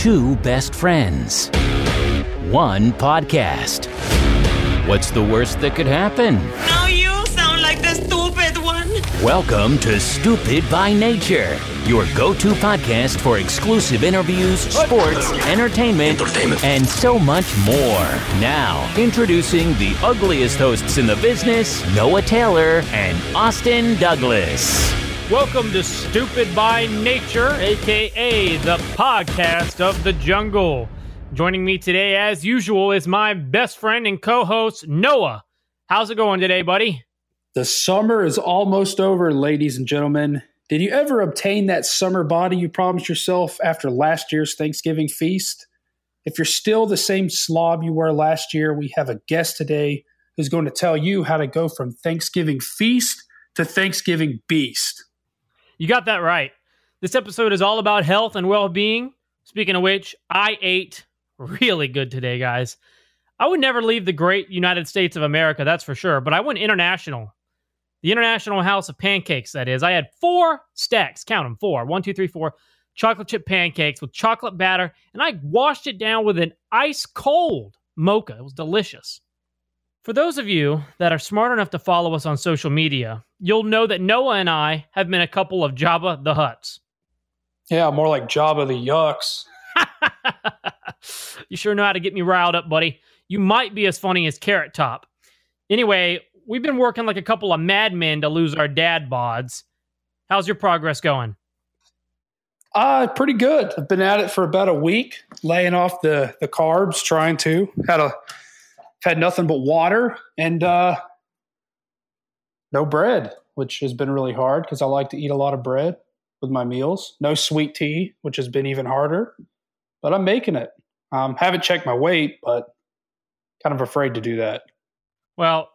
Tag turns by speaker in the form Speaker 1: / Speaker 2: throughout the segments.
Speaker 1: two best friends, one podcast. What's the worst that could happen?
Speaker 2: Now you sound like the stupid one.
Speaker 1: Welcome to Stupid by Nature, your go to podcast for exclusive interviews, sports, entertainment, and so much more. Now, introducing the ugliest hosts in the business, Noah Taylor and Austin Douglas.
Speaker 3: Welcome to Stupid by Nature, aka the podcast of the jungle. Joining me today, as usual, is my best friend and co host, Noah. How's it going today, buddy?
Speaker 4: The summer is almost over, ladies and gentlemen. Did you ever obtain that summer body you promised yourself after last year's Thanksgiving feast? If you're still the same slob you were last year, we have a guest today who's going to tell you how to go from Thanksgiving feast to Thanksgiving beast.
Speaker 3: You got that right. This episode is all about health and well being. Speaking of which, I ate really good today, guys. I would never leave the great United States of America, that's for sure, but I went international. The International House of Pancakes, that is. I had four stacks, count them, four, one, two, three, four, chocolate chip pancakes with chocolate batter, and I washed it down with an ice cold mocha. It was delicious. For those of you that are smart enough to follow us on social media, you'll know that Noah and I have been a couple of Jabba the Hutts.
Speaker 4: Yeah, more like Jabba the Yucks.
Speaker 3: you sure know how to get me riled up, buddy. You might be as funny as Carrot Top. Anyway, we've been working like a couple of madmen to lose our dad bods. How's your progress going?
Speaker 4: Uh, pretty good. I've been at it for about a week, laying off the the carbs, trying to. Had a had nothing but water and uh no bread, which has been really hard because I like to eat a lot of bread with my meals. No sweet tea, which has been even harder. But I'm making it. Um, haven't checked my weight, but kind of afraid to do that.
Speaker 3: Well,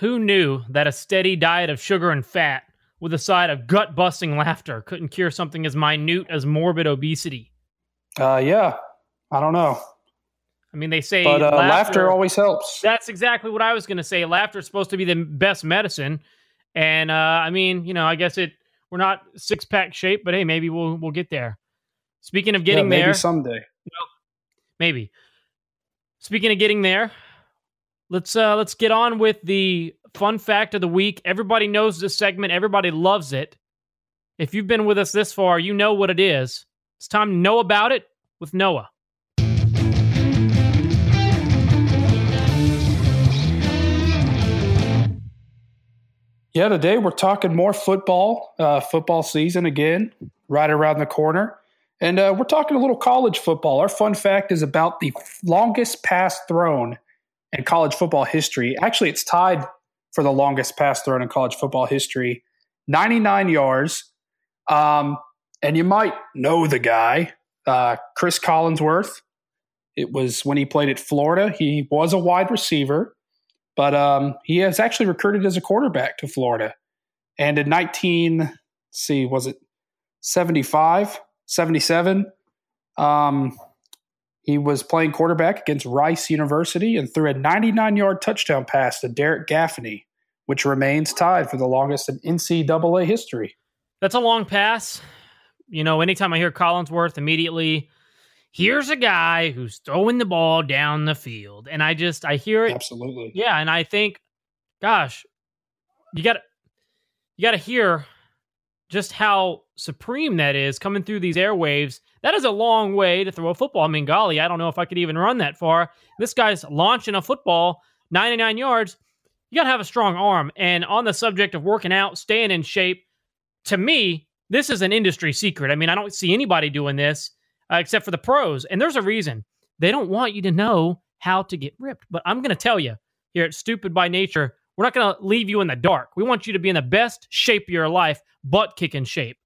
Speaker 3: who knew that a steady diet of sugar and fat with a side of gut busting laughter couldn't cure something as minute as morbid obesity?
Speaker 4: Uh, yeah, I don't know.
Speaker 3: I mean, they say
Speaker 4: but uh, laughter, laughter, always helps.
Speaker 3: That's exactly what I was going to say. Laughter is supposed to be the best medicine, and uh, I mean, you know, I guess it. We're not six pack shape, but hey, maybe we'll we'll get there. Speaking of getting
Speaker 4: yeah, maybe
Speaker 3: there,
Speaker 4: someday.
Speaker 3: maybe. Speaking of getting there, let's uh let's get on with the fun fact of the week. Everybody knows this segment. Everybody loves it. If you've been with us this far, you know what it is. It's time to know about it with Noah.
Speaker 4: Yeah, today we're talking more football, uh, football season again, right around the corner. And uh, we're talking a little college football. Our fun fact is about the longest pass thrown in college football history. Actually, it's tied for the longest pass thrown in college football history 99 yards. Um, and you might know the guy, uh, Chris Collinsworth. It was when he played at Florida. He was a wide receiver. But um, he has actually recruited as a quarterback to Florida. And in 19, see, was it 75, 77? Um, he was playing quarterback against Rice University and threw a 99 yard touchdown pass to Derrick Gaffney, which remains tied for the longest in NCAA history.
Speaker 3: That's a long pass. You know, anytime I hear Collinsworth, immediately here's a guy who's throwing the ball down the field. And I just, I hear it.
Speaker 4: Absolutely.
Speaker 3: Yeah. And I think, gosh, you got to, you got to hear just how supreme that is coming through these airwaves. That is a long way to throw a football. I mean, golly, I don't know if I could even run that far. This guy's launching a football 99 yards. You got to have a strong arm. And on the subject of working out, staying in shape, to me, this is an industry secret. I mean, I don't see anybody doing this uh, except for the pros. And there's a reason. They don't want you to know how to get ripped. But I'm going to tell you here at Stupid by Nature, we're not going to leave you in the dark. We want you to be in the best shape of your life, butt kicking shape.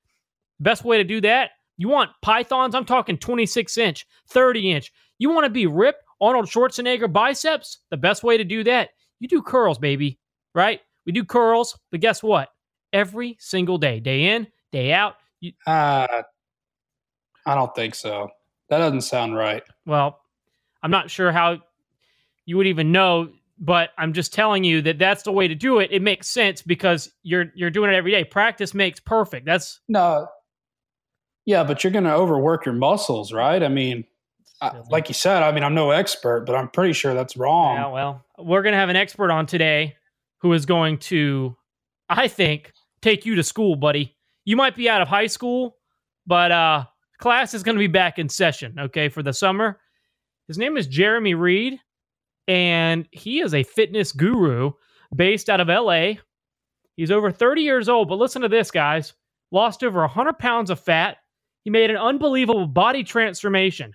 Speaker 3: Best way to do that, you want pythons? I'm talking 26 inch, 30 inch. You want to be ripped? Arnold Schwarzenegger biceps? The best way to do that, you do curls, baby, right? We do curls, but guess what? Every single day, day in, day out.
Speaker 4: You, uh, I don't think so. That doesn't sound right.
Speaker 3: Well, I'm not sure how you would even know, but I'm just telling you that that's the way to do it. It makes sense because you're you're doing it every day. Practice makes perfect. That's
Speaker 4: no. Yeah, but you're going to overwork your muscles, right? I mean, uh, like you said, I mean, I'm no expert, but I'm pretty sure that's wrong.
Speaker 3: Yeah, well, we're going to have an expert on today who is going to, I think, take you to school, buddy. You might be out of high school, but uh, class is going to be back in session, okay, for the summer. His name is Jeremy Reid, and he is a fitness guru based out of LA. He's over 30 years old, but listen to this, guys. Lost over 100 pounds of fat. He made an unbelievable body transformation.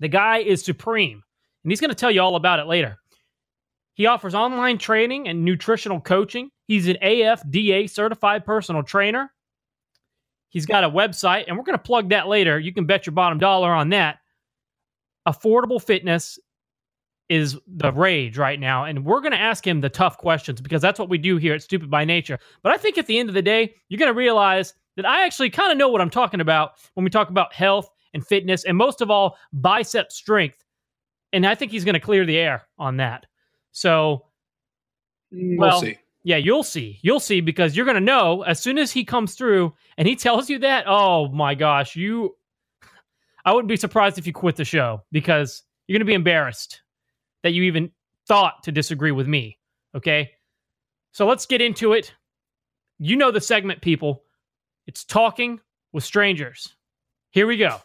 Speaker 3: The guy is supreme, and he's going to tell you all about it later. He offers online training and nutritional coaching. He's an AFDA certified personal trainer. He's got a website, and we're going to plug that later. You can bet your bottom dollar on that. Affordable fitness is the rage right now, and we're going to ask him the tough questions because that's what we do here at Stupid by Nature. But I think at the end of the day, you're going to realize that I actually kind of know what I'm talking about when we talk about health and fitness, and most of all, bicep strength. And I think he's going to clear the air on that. So,
Speaker 4: we'll, well see.
Speaker 3: Yeah, you'll see. You'll see because you're going to know as soon as he comes through and he tells you that. Oh my gosh, you! I wouldn't be surprised if you quit the show because you're going to be embarrassed that you even thought to disagree with me. Okay, so let's get into it. You know the segment, people. It's talking with strangers. Here we go.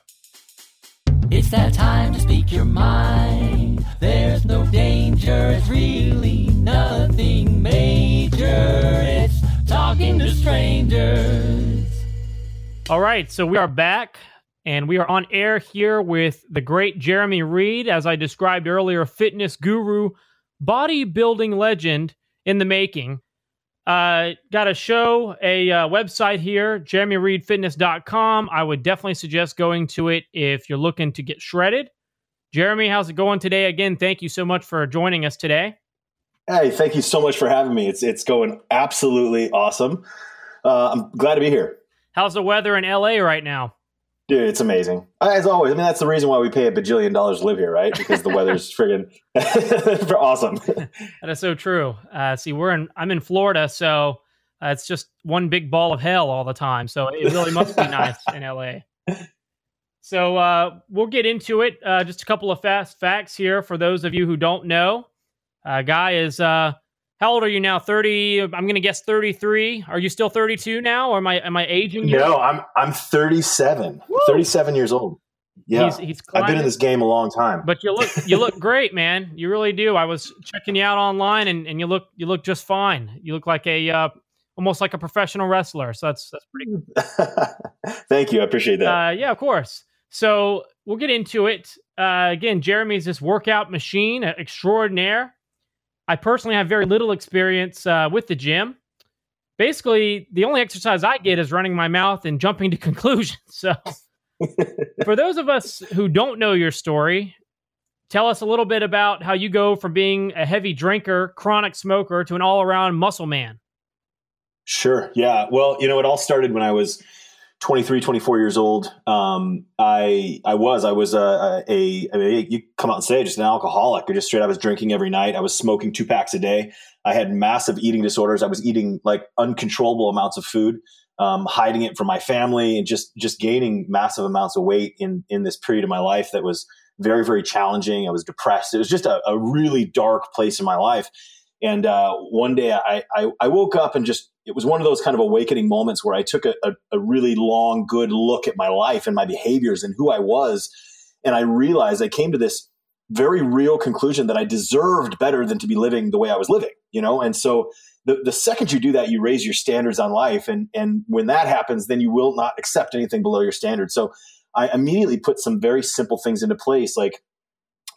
Speaker 1: It's that time to speak your mind. There's no danger, it's really nothing major. It's talking to strangers.
Speaker 3: All right, so we are back and we are on air here with the great Jeremy Reid, as I described earlier, fitness guru, bodybuilding legend in the making. Uh, got a show, a uh, website here, jeremyreidfitness.com. I would definitely suggest going to it if you're looking to get shredded. Jeremy, how's it going today? Again, thank you so much for joining us today.
Speaker 5: Hey, thank you so much for having me. It's it's going absolutely awesome. Uh, I'm glad to be here.
Speaker 3: How's the weather in LA right now?
Speaker 5: Dude, it's amazing. As always, I mean, that's the reason why we pay a bajillion dollars to live here, right? Because the weather's friggin' awesome.
Speaker 3: that is so true. Uh, see, we're in, I'm in Florida, so uh, it's just one big ball of hell all the time. So it really must be nice in LA. So uh, we'll get into it. Uh, just a couple of fast facts here for those of you who don't know. Uh, guy is uh, how old are you now? Thirty. I'm going to guess thirty-three. Are you still thirty-two now, or am I am I aging? You?
Speaker 5: No, I'm I'm 37. Woo! 37 years old. Yeah, he's, he's I've been in this game a long time.
Speaker 3: But you look you look great, man. You really do. I was checking you out online, and, and you look you look just fine. You look like a uh, almost like a professional wrestler. So that's that's pretty.
Speaker 5: Good. Thank you. I appreciate that.
Speaker 3: Uh, yeah, of course. So we'll get into it. Uh, again, Jeremy's this workout machine extraordinaire. I personally have very little experience uh, with the gym. Basically, the only exercise I get is running my mouth and jumping to conclusions. So, for those of us who don't know your story, tell us a little bit about how you go from being a heavy drinker, chronic smoker, to an all around muscle man.
Speaker 5: Sure. Yeah. Well, you know, it all started when I was 23, 24 years old. Um, I I was I was a, a, you come out and say just an alcoholic. or just straight I was drinking every night. I was smoking two packs a day. I had massive eating disorders. I was eating like uncontrollable amounts of food, um, hiding it from my family, and just just gaining massive amounts of weight in in this period of my life that was very very challenging. I was depressed. It was just a, a really dark place in my life. And uh, one day I, I, I woke up and just it was one of those kind of awakening moments where I took a, a, a, really long, good look at my life and my behaviors and who I was. And I realized I came to this very real conclusion that I deserved better than to be living the way I was living, you know? And so the, the second you do that, you raise your standards on life. And, and when that happens, then you will not accept anything below your standards. So I immediately put some very simple things into place. Like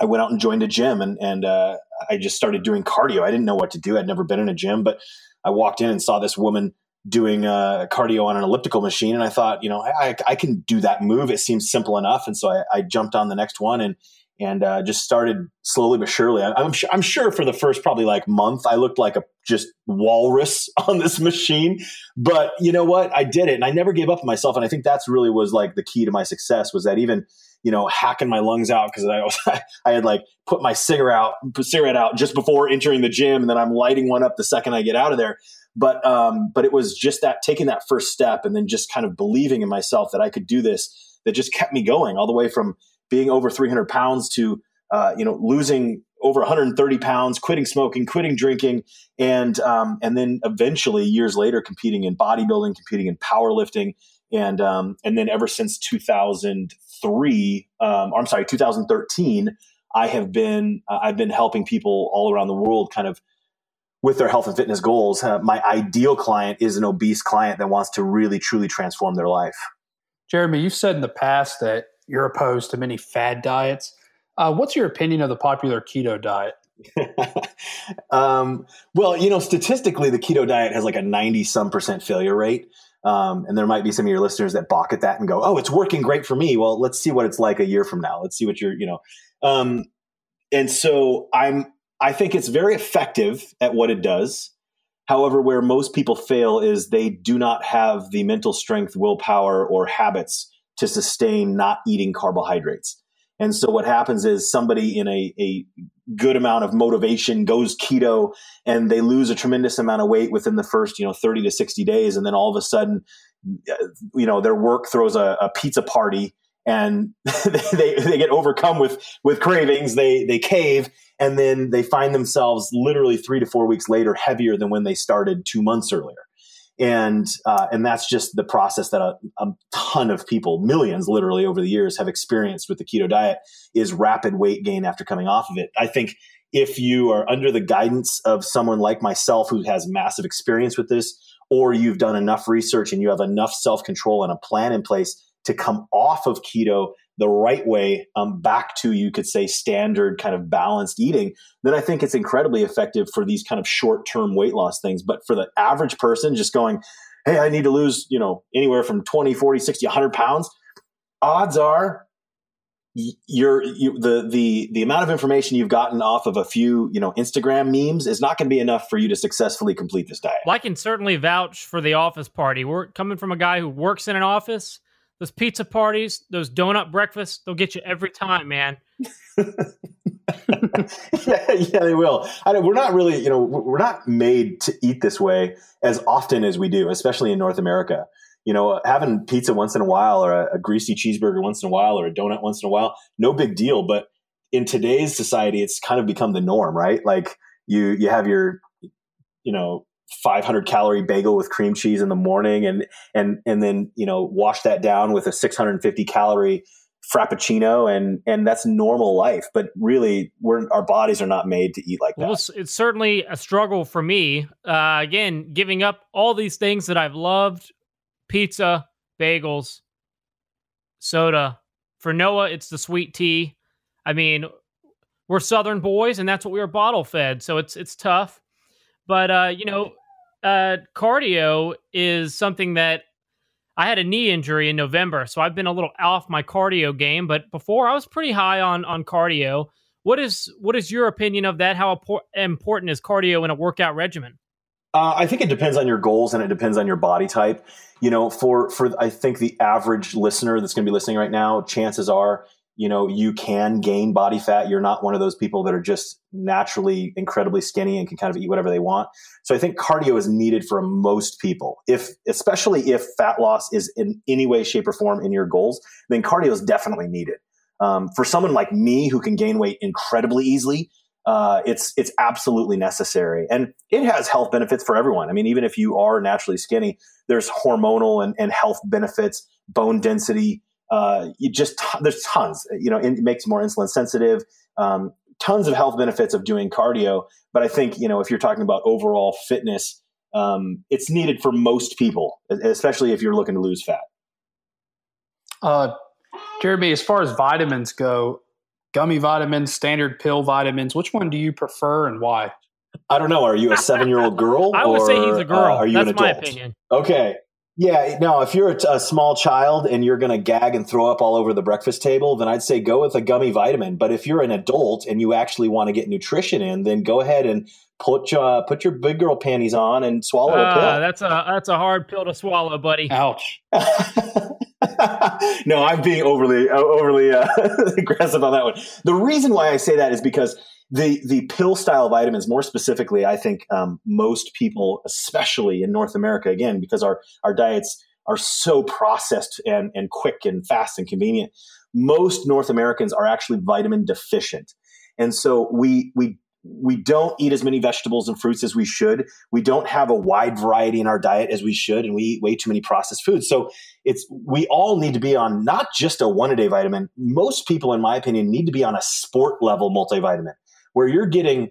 Speaker 5: I went out and joined a gym and, and uh, I just started doing cardio. I didn't know what to do. I'd never been in a gym, but I walked in and saw this woman doing uh, cardio on an elliptical machine, and I thought, you know, I, I can do that move. It seems simple enough, and so I, I jumped on the next one and and uh, just started slowly but surely. I, I'm sure, I'm sure for the first probably like month, I looked like a just walrus on this machine. But you know what? I did it, and I never gave up on myself. And I think that's really was like the key to my success was that even you know, hacking my lungs out because I was I had like put my cigarette out, cigarette out just before entering the gym, and then I'm lighting one up the second I get out of there. But um, but it was just that taking that first step and then just kind of believing in myself that I could do this that just kept me going all the way from being over 300 pounds to uh, you know losing over 130 pounds, quitting smoking, quitting drinking, and um, and then eventually years later competing in bodybuilding, competing in powerlifting, and um, and then ever since 2003, um, or I'm sorry, 2013, I have been uh, I've been helping people all around the world kind of with their health and fitness goals. Uh, my ideal client is an obese client that wants to really truly transform their life.
Speaker 4: Jeremy, you've said in the past that you're opposed to many fad diets. Uh, what's your opinion of the popular keto diet?
Speaker 5: um, well, you know, statistically, the keto diet has like a 90 some percent failure rate. Um, and there might be some of your listeners that balk at that and go, "Oh, it's working great for me." Well, let's see what it's like a year from now. Let's see what you're, you know. Um, and so I'm, I think it's very effective at what it does. However, where most people fail is they do not have the mental strength, willpower, or habits to sustain not eating carbohydrates. And so what happens is somebody in a, a good amount of motivation goes keto and they lose a tremendous amount of weight within the first, you know, 30 to 60 days. And then all of a sudden, uh, you know, their work throws a, a pizza party and they, they get overcome with, with cravings. They, they cave and then they find themselves literally three to four weeks later heavier than when they started two months earlier and uh, and that's just the process that a, a, ton of people, millions literally over the years, have experienced with the keto diet is rapid weight gain after coming off of it. I think if you are under the guidance of someone like myself who has massive experience with this, or you've done enough research and you have enough self control and a plan in place to come off of keto the right way um, back to you could say standard kind of balanced eating then i think it's incredibly effective for these kind of short term weight loss things but for the average person just going hey i need to lose you know anywhere from 20 40 60 100 pounds odds are you're you, the the the amount of information you've gotten off of a few you know Instagram memes is not going to be enough for you to successfully complete this diet.
Speaker 3: Well, I can certainly vouch for the office party. We're coming from a guy who works in an office those pizza parties, those donut breakfasts, they'll get you every time, man.
Speaker 5: yeah, yeah, they will. We're not really, you know, we're not made to eat this way as often as we do, especially in North America. You know, having pizza once in a while, or a, a greasy cheeseburger once in a while, or a donut once in a while, no big deal. But in today's society, it's kind of become the norm, right? Like you, you have your, you know, 500 calorie bagel with cream cheese in the morning and and and then you know wash that down with a 650 calorie frappuccino and and that's normal life. But really we're our bodies are not made to eat like that. well,
Speaker 3: it's, it's certainly a struggle for me. Uh, again giving up all these things that i've loved pizza bagels soda. For noah it's the sweet tea. I mean we're southern boys and that's what we were bottle fed so it's it's tough but uh, you know, uh, cardio is something that I had a knee injury in November, so I've been a little off my cardio game. But before, I was pretty high on on cardio. What is what is your opinion of that? How important is cardio in a workout regimen?
Speaker 5: Uh, I think it depends on your goals and it depends on your body type. You know, for for I think the average listener that's going to be listening right now, chances are you know you can gain body fat. You're not one of those people that are just naturally incredibly skinny and can kind of eat whatever they want. So i think cardio is needed for most people. If especially if fat loss is in any way shape or form in your goals then cardio is definitely needed. Um, for someone like me who can gain weight incredibly easily uh, it's it's absolutely necessary. And it has health benefits for everyone. I mean even if you are naturally skinny there's hormonal and, and health benefits bone density uh, you just there's tons. You know, it makes more insulin sensitive. Um, tons of health benefits of doing cardio. But I think you know if you're talking about overall fitness, um, it's needed for most people, especially if you're looking to lose fat.
Speaker 4: Uh, Jeremy, as far as vitamins go, gummy vitamins, standard pill vitamins, which one do you prefer and why?
Speaker 5: I don't know. Are you a seven year old girl?
Speaker 3: I would
Speaker 5: or,
Speaker 3: say he's a girl.
Speaker 5: Uh, are you
Speaker 3: That's
Speaker 5: an adult?
Speaker 3: my opinion.
Speaker 5: Okay. Yeah, no, if you're a, a small child and you're going to gag and throw up all over the breakfast table, then I'd say go with a gummy vitamin. But if you're an adult and you actually want to get nutrition in, then go ahead and put uh, put your big girl panties on and swallow uh, a pill.
Speaker 3: That's a that's a hard pill to swallow, buddy.
Speaker 4: Ouch.
Speaker 5: no, I'm being overly overly uh, aggressive on that one. The reason why I say that is because the the pill style vitamins more specifically i think um, most people especially in north america again because our our diets are so processed and, and quick and fast and convenient. Most North Americans are actually vitamin deficient. And so we, we we don't eat as many vegetables and fruits as we should. We don't have a wide variety in our diet as we should, and we eat way too many processed foods. So it's we all need to be on not just a one a day vitamin. Most people, in my opinion, need to be on a sport level multivitamin where you're getting,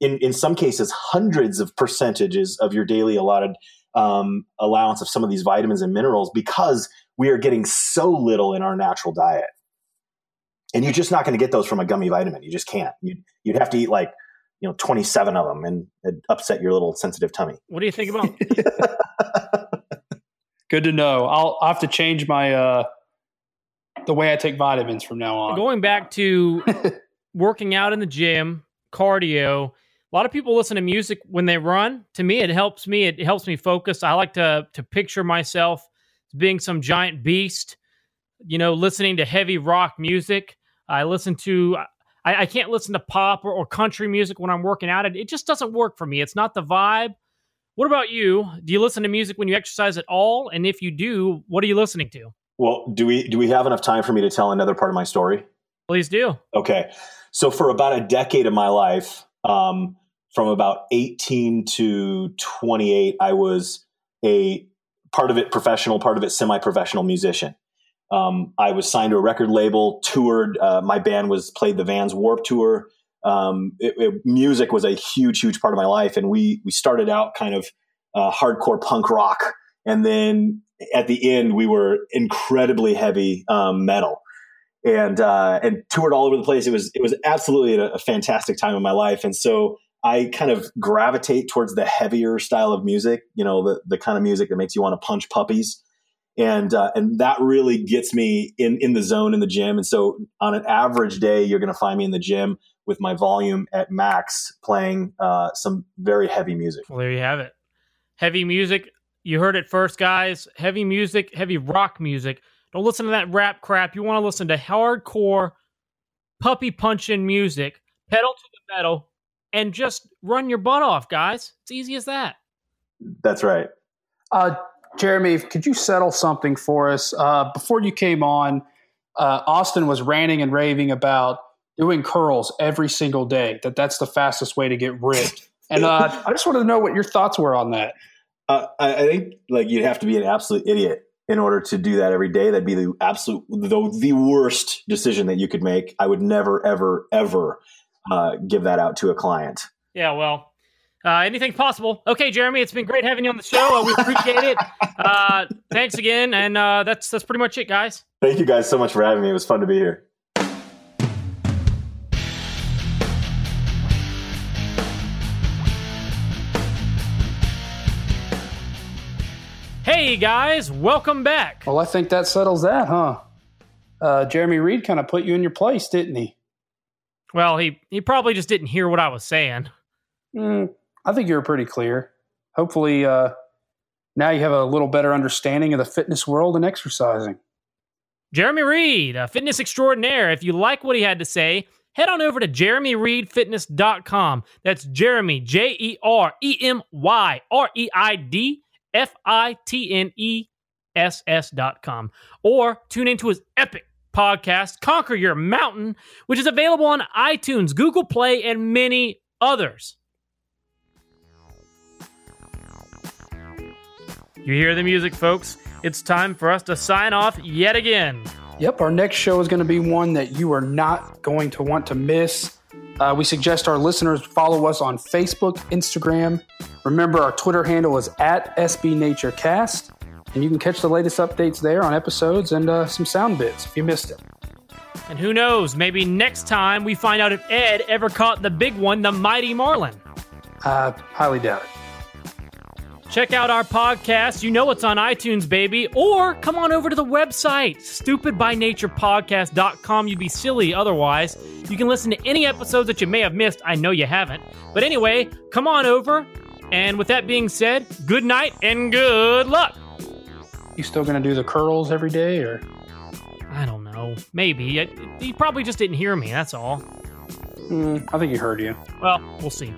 Speaker 5: in in some cases, hundreds of percentages of your daily allotted um, allowance of some of these vitamins and minerals because we are getting so little in our natural diet. And you're just not going to get those from a gummy vitamin. You just can't. You'd, you'd have to eat like you know 27 of them and it upset your little sensitive tummy
Speaker 3: what do you think about
Speaker 4: good to know i'll, I'll have to change my uh the way i take vitamins from now on
Speaker 3: going back to working out in the gym cardio a lot of people listen to music when they run to me it helps me it helps me focus i like to to picture myself being some giant beast you know listening to heavy rock music i listen to I, I can't listen to pop or, or, country music when I'm working out. It, it just doesn't work for me. It's not the vibe. What about you? Do you listen to music when you exercise at all? And if you do, what are you listening to?
Speaker 5: Well, do we do we have enough time for me to tell another part of my story?
Speaker 3: Please do.
Speaker 5: Okay, so for about a decade of my life, um, from about 18 to 28, I was a part of it professional, part of it semi-professional musician. Um, I was signed to a record label, toured. Uh, my band was played the Vans Warp Tour. Um, it, it, music was a huge, huge part of my life, and we we started out kind of uh, hardcore punk rock, and then at the end we were incredibly heavy um, metal, and uh, and toured all over the place. It was it was absolutely a, a fantastic time in my life, and so I kind of gravitate towards the heavier style of music. You know, the the kind of music that makes you want to punch puppies and uh, and that really gets me in in the zone in the gym. And so on an average day, you're going to find me in the gym with my volume at max, playing uh, some very heavy music.
Speaker 3: Well, there you have it. Heavy music. You heard it first, guys. Heavy music, heavy rock music. Don't listen to that rap crap. You want to listen to hardcore, puppy punching music, pedal to the metal, and just run your butt off, guys. It's easy as that.
Speaker 5: That's right.
Speaker 4: Uh, Jeremy, could you settle something for us? Uh, before you came on, uh, Austin was ranting and raving about doing curls every single day. That that's the fastest way to get ripped. And uh, I just wanted to know what your thoughts were on that.
Speaker 5: Uh, I, I, think like you'd have to be an absolute idiot in order to do that every day. That'd be the absolute the, the worst decision that you could make. I would never, ever, ever uh, give that out to a client.
Speaker 3: Yeah, well, uh, anything possible. Okay, Jeremy, it's been great having you on the show. Uh, we appreciate it. Uh, thanks again, and uh, that's that's pretty much it, guys.
Speaker 5: Thank you guys so much for having me. It was fun to be here.
Speaker 3: Hey guys, welcome back.
Speaker 4: Well, I think that settles that, huh? Uh, Jeremy Reid kind of put you in your place, didn't he?
Speaker 3: Well, he he probably just didn't hear what I was saying.
Speaker 4: Mm, I think you were pretty clear. Hopefully, uh, now you have a little better understanding of the fitness world and exercising.
Speaker 3: Jeremy Reid, a fitness extraordinaire. If you like what he had to say, head on over to jeremyreidfitness.com. That's Jeremy, J E R E M Y R E I D F I T N E S com. Or tune into his epic podcast, Conquer Your Mountain, which is available on iTunes, Google Play, and many others. You hear the music, folks. It's time for us to sign off yet again.
Speaker 4: Yep, our next show is going to be one that you are not going to want to miss. Uh, we suggest our listeners follow us on Facebook, Instagram. Remember, our Twitter handle is at SBNatureCast, and you can catch the latest updates there on episodes and uh, some sound bits if you missed it.
Speaker 3: And who knows, maybe next time we find out if Ed ever caught the big one, the mighty Marlin.
Speaker 4: Uh, highly doubt it.
Speaker 3: Check out our podcast. You know it's on iTunes, baby. Or come on over to the website, stupidbynaturepodcast.com. You'd be silly otherwise. You can listen to any episodes that you may have missed. I know you haven't. But anyway, come on over. And with that being said, good night and good luck.
Speaker 4: You still to do the curls every day or?
Speaker 3: I don't know. Maybe. He probably just didn't hear me. That's all.
Speaker 4: Mm, I think he heard you.
Speaker 3: Well, we'll see.